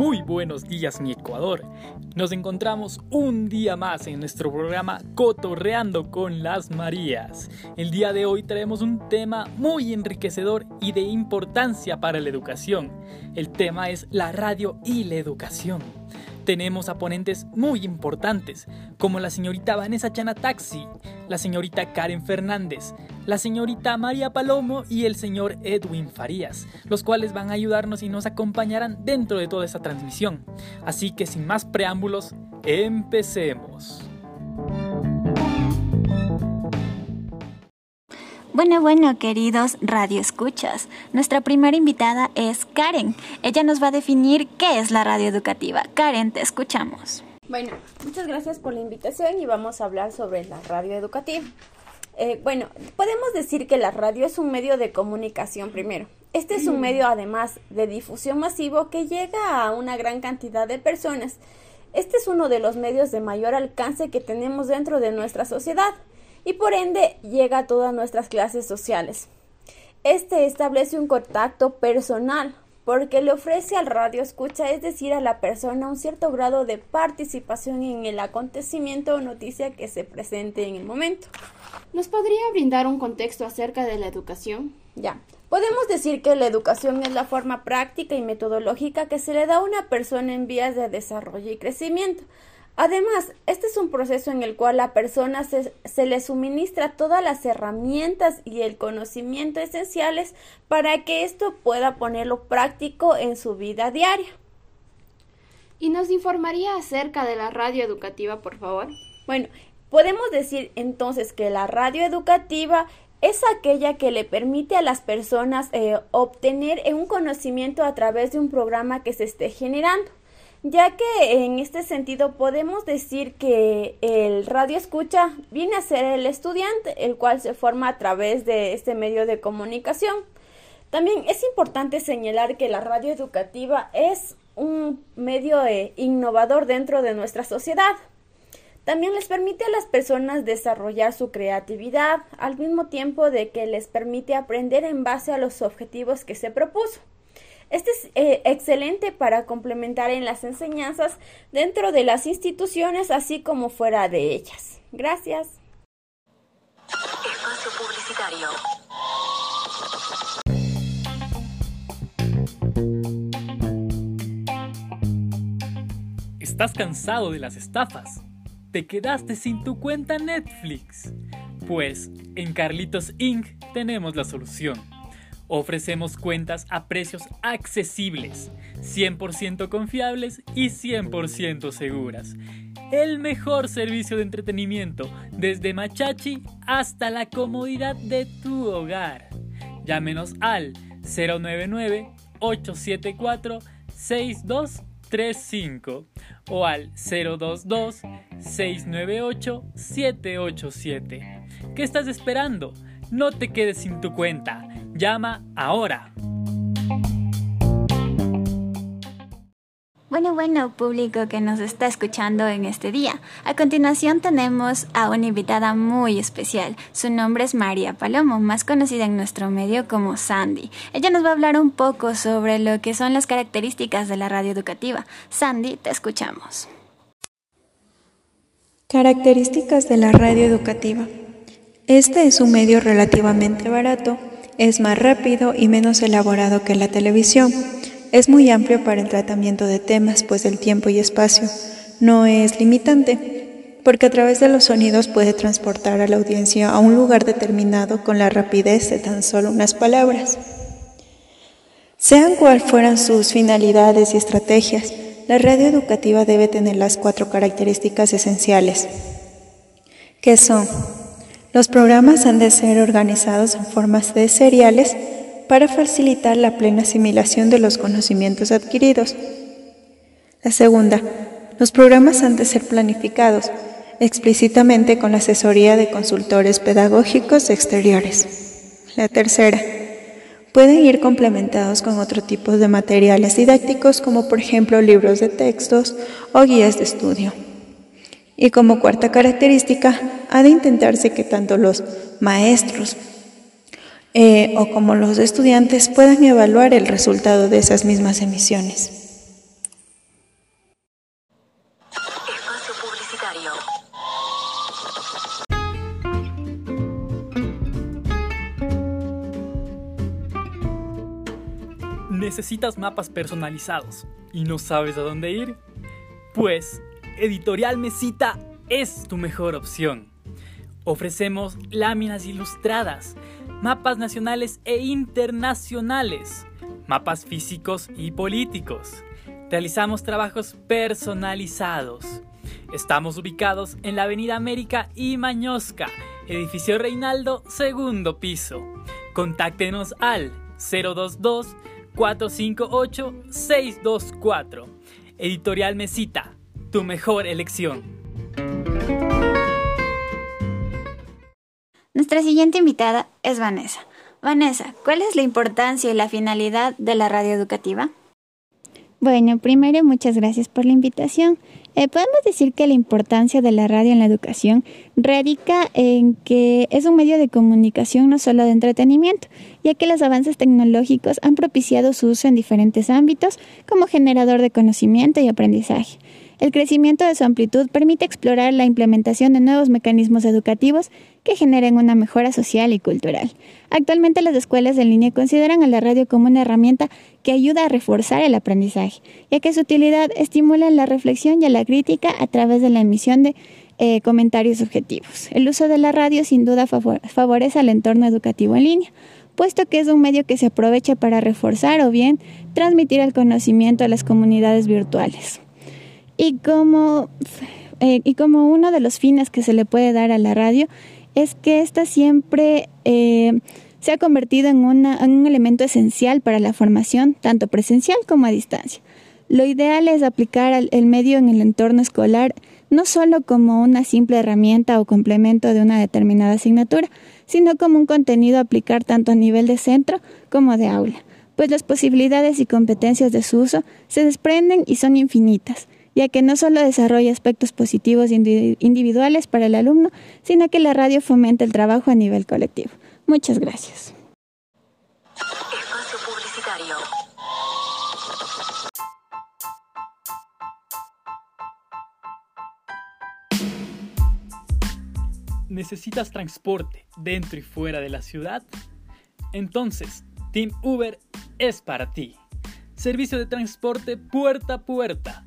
Muy buenos días mi Ecuador. Nos encontramos un día más en nuestro programa Cotorreando con las Marías. El día de hoy traemos un tema muy enriquecedor y de importancia para la educación. El tema es la radio y la educación tenemos a ponentes muy importantes, como la señorita Vanessa Chanataxi, la señorita Karen Fernández, la señorita María Palomo y el señor Edwin Farías, los cuales van a ayudarnos y nos acompañarán dentro de toda esta transmisión. Así que sin más preámbulos, empecemos. Bueno, bueno, queridos radio escuchas, nuestra primera invitada es Karen. Ella nos va a definir qué es la radio educativa. Karen, te escuchamos. Bueno, muchas gracias por la invitación y vamos a hablar sobre la radio educativa. Eh, bueno, podemos decir que la radio es un medio de comunicación primero. Este es un medio además de difusión masivo que llega a una gran cantidad de personas. Este es uno de los medios de mayor alcance que tenemos dentro de nuestra sociedad y por ende llega a todas nuestras clases sociales. Este establece un contacto personal porque le ofrece al radio escucha, es decir, a la persona un cierto grado de participación en el acontecimiento o noticia que se presente en el momento. ¿Nos podría brindar un contexto acerca de la educación? Ya. Podemos decir que la educación es la forma práctica y metodológica que se le da a una persona en vías de desarrollo y crecimiento, Además, este es un proceso en el cual la persona se, le suministra todas las herramientas y el conocimiento esenciales para que esto pueda ponerlo práctico en su vida diaria. ¿Y nos informaría acerca de la radio educativa, por favor? Bueno, podemos decir entonces que la radio educativa es aquella que le permite a las personas eh, obtener un conocimiento a través de un programa que se esté generando ya que en este sentido podemos decir que el radio escucha viene a ser el estudiante, el cual se forma a través de este medio de comunicación. También es importante señalar que la radio educativa es un medio eh, innovador dentro de nuestra sociedad. También les permite a las personas desarrollar su creatividad al mismo tiempo de que les permite aprender en base a los objetivos que se propuso. Este es eh, excelente para complementar en las enseñanzas dentro de las instituciones así como fuera de ellas. Gracias. Espacio publicitario. ¿Estás cansado de las estafas? ¿Te quedaste sin tu cuenta Netflix? Pues en Carlitos Inc. tenemos la solución Ofrecemos cuentas a precios accesibles, 100% confiables y 100% seguras. El mejor servicio de entretenimiento desde Machachi hasta la comodidad de tu hogar. Llámenos al 099 874 6235 o al 022 698 787. ¿Qué estás esperando? No te quedes sin tu cuenta. Llama ahora. Bueno, bueno, público que nos está escuchando en este día. A continuación tenemos a una invitada muy especial. Su nombre es María Palomo, más conocida en nuestro medio como Sandy. Ella nos va a hablar un poco sobre lo que son las características de la radio educativa. Sandy, te escuchamos. Características de la radio educativa. Este es un medio relativamente barato es más rápido y menos elaborado que la televisión. Es muy amplio para el tratamiento de temas, pues el tiempo y espacio no es limitante, porque a través de los sonidos puede transportar a la audiencia a un lugar determinado con la rapidez de tan solo unas palabras. Sean cual fueran sus finalidades y estrategias, la radio educativa debe tener las cuatro características esenciales, que son los programas han de ser organizados en formas de seriales para facilitar la plena asimilación de los conocimientos adquiridos. La segunda, los programas han de ser planificados explícitamente con la asesoría de consultores pedagógicos exteriores. La tercera, pueden ir complementados con otro tipo de materiales didácticos como por ejemplo libros de textos o guías de estudio. Y como cuarta característica, ha de intentarse que tanto los maestros eh, o como los estudiantes puedan evaluar el resultado de esas mismas emisiones. ¿Necesitas mapas personalizados y no sabes a dónde ir? Pues Editorial Mesita es tu mejor opción. Ofrecemos láminas ilustradas, mapas nacionales e internacionales, mapas físicos y políticos. Realizamos trabajos personalizados. Estamos ubicados en la Avenida América y Mañosca, edificio Reinaldo, segundo piso. Contáctenos al 022 458 624. Editorial Mesita, tu mejor elección. Nuestra siguiente invitada es Vanessa. Vanessa, ¿cuál es la importancia y la finalidad de la radio educativa? Bueno, primero muchas gracias por la invitación. Eh, podemos decir que la importancia de la radio en la educación radica en que es un medio de comunicación no solo de entretenimiento, ya que los avances tecnológicos han propiciado su uso en diferentes ámbitos como generador de conocimiento y aprendizaje. El crecimiento de su amplitud permite explorar la implementación de nuevos mecanismos educativos que generen una mejora social y cultural. Actualmente las escuelas en línea consideran a la radio como una herramienta que ayuda a reforzar el aprendizaje, ya que su utilidad estimula la reflexión y la crítica a través de la emisión de eh, comentarios objetivos. El uso de la radio sin duda favorece al entorno educativo en línea, puesto que es un medio que se aprovecha para reforzar o bien transmitir el conocimiento a las comunidades virtuales. Y como, eh, y como uno de los fines que se le puede dar a la radio es que ésta siempre eh, se ha convertido en, un elemento esencial para la formación, tanto presencial como a distancia. Lo ideal es aplicar el medio en el entorno escolar no solo como una simple herramienta o complemento de una determinada asignatura, sino como un contenido a aplicar tanto a nivel de centro como de aula, pues las posibilidades y competencias de su uso se desprenden y son infinitas ya que no solo desarrolla aspectos positivos individuales para el alumno, sino que la radio fomenta el trabajo a nivel colectivo. Muchas gracias. ¿Necesitas transporte dentro y fuera de la ciudad? Entonces, Team Uber es para ti. Servicio de transporte puerta a puerta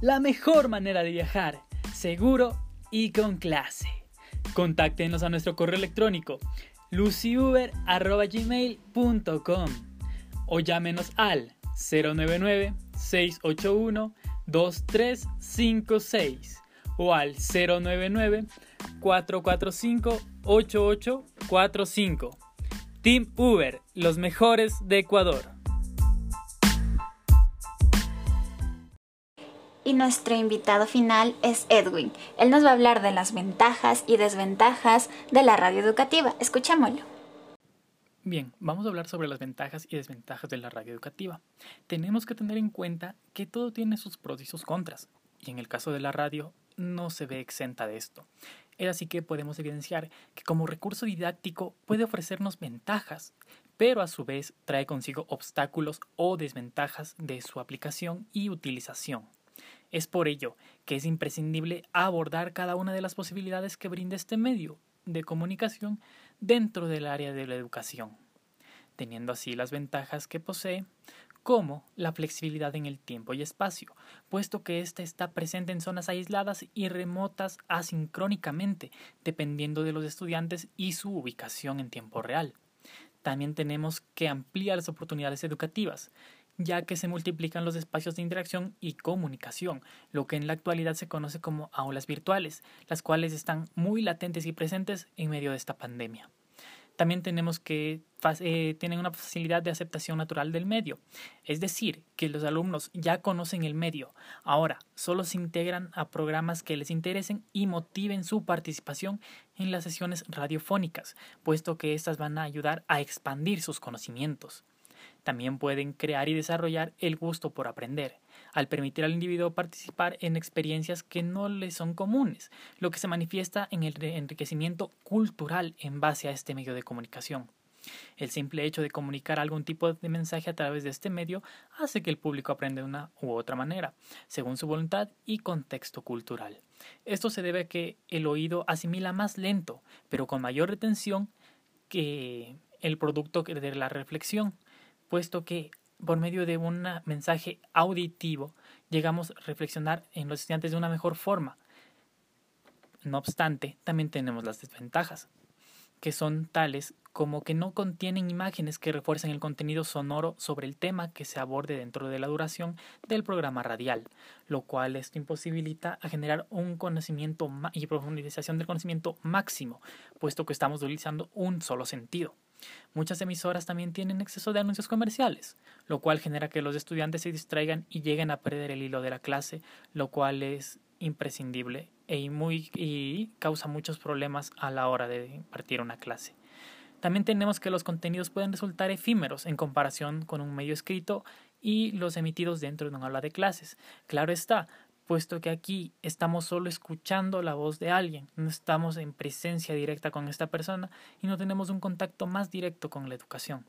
la mejor manera de viajar, seguro y con clase. Contáctenos a nuestro correo electrónico luciuber.gmail.com o llámenos al 099-681-2356 o al 099-445-8845. Team Uber, los mejores de Ecuador. Y nuestro invitado final es Edwin. Él nos va a hablar de las ventajas y desventajas de la radio educativa. Escuchémoslo. Bien, vamos a hablar sobre las ventajas y desventajas de la radio educativa. Tenemos que tener en cuenta que todo tiene sus pros y sus contras, y en el caso de la radio no se ve exenta de esto. Es así que podemos evidenciar que como recurso didáctico puede ofrecernos ventajas, pero a su vez trae consigo obstáculos o desventajas de su aplicación y utilización. Es por ello que es imprescindible abordar cada una de las posibilidades que brinda este medio de comunicación dentro del área de la educación, teniendo así las ventajas que posee, como la flexibilidad en el tiempo y espacio, puesto que ésta está presente en zonas aisladas y remotas asincrónicamente, dependiendo de los estudiantes y su ubicación en tiempo real. También tenemos que ampliar las oportunidades educativas, ya que se multiplican los espacios de interacción y comunicación, lo que en la actualidad se conoce como aulas virtuales, las cuales están muy latentes y presentes en medio de esta pandemia. También tenemos que eh, tienen una facilidad de aceptación natural del medio, es decir, que los alumnos ya conocen el medio, ahora solo se integran a programas que les interesen y motiven su participación en las sesiones radiofónicas, puesto que éstas van a ayudar a expandir sus conocimientos. También pueden crear y desarrollar el gusto por aprender, al permitir al individuo participar en experiencias que no le son comunes, lo que se manifiesta en el enriquecimiento cultural en base a este medio de comunicación. El simple hecho de comunicar algún tipo de mensaje a través de este medio hace que el público aprenda de una u otra manera, según su voluntad y contexto cultural. Esto se debe a que el oído asimila más lento, pero con mayor retención que el producto de la reflexión, puesto que por medio de un mensaje auditivo, llegamos a reflexionar en los estudiantes de una mejor forma. No obstante, también tenemos las desventajas, que son tales como que no contienen imágenes que refuercen el contenido sonoro sobre el tema que se aborde dentro de la duración del programa radial, lo cual esto imposibilita a generar un conocimiento y profundización del conocimiento máximo, puesto que estamos utilizando un solo sentido. Muchas emisoras también tienen exceso de anuncios comerciales, lo cual genera que los estudiantes se distraigan y lleguen a perder el hilo de la clase, lo cual es imprescindible e muy, y causa muchos problemas a la hora de impartir una clase. También tenemos que los contenidos pueden resultar efímeros en comparación con un medio escrito y los emitidos dentro de una aula de clases. Claro está, puesto que aquí estamos solo escuchando la voz de alguien, no estamos en presencia directa con esta persona y no tenemos un contacto más directo con la educación.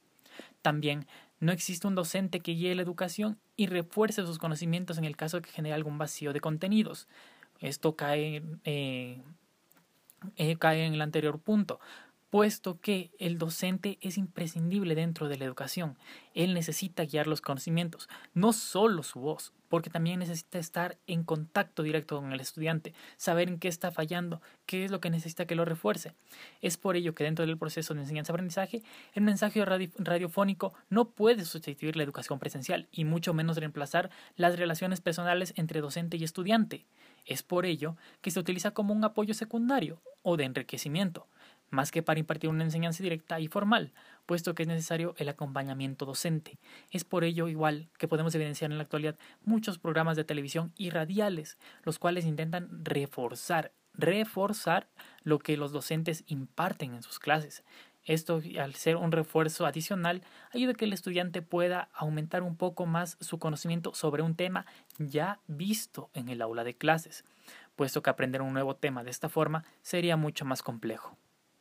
También no existe un docente que guíe la educación y refuerce sus conocimientos en el caso de que genere algún vacío de contenidos. Esto cae, eh, eh, cae en el anterior punto puesto que el docente es imprescindible dentro de la educación. Él necesita guiar los conocimientos, no solo su voz, porque también necesita estar en contacto directo con el estudiante, saber en qué está fallando, qué es lo que necesita que lo refuerce. Es por ello que dentro del proceso de enseñanza-aprendizaje, el mensaje radiofónico no puede sustituir la educación presencial y mucho menos reemplazar las relaciones personales entre docente y estudiante. Es por ello que se utiliza como un apoyo secundario o de enriquecimiento más que para impartir una enseñanza directa y formal, puesto que es necesario el acompañamiento docente. Es por ello igual que podemos evidenciar en la actualidad muchos programas de televisión y radiales, los cuales intentan reforzar, reforzar lo que los docentes imparten en sus clases. Esto, al ser un refuerzo adicional, ayuda a que el estudiante pueda aumentar un poco más su conocimiento sobre un tema ya visto en el aula de clases, puesto que aprender un nuevo tema de esta forma sería mucho más complejo.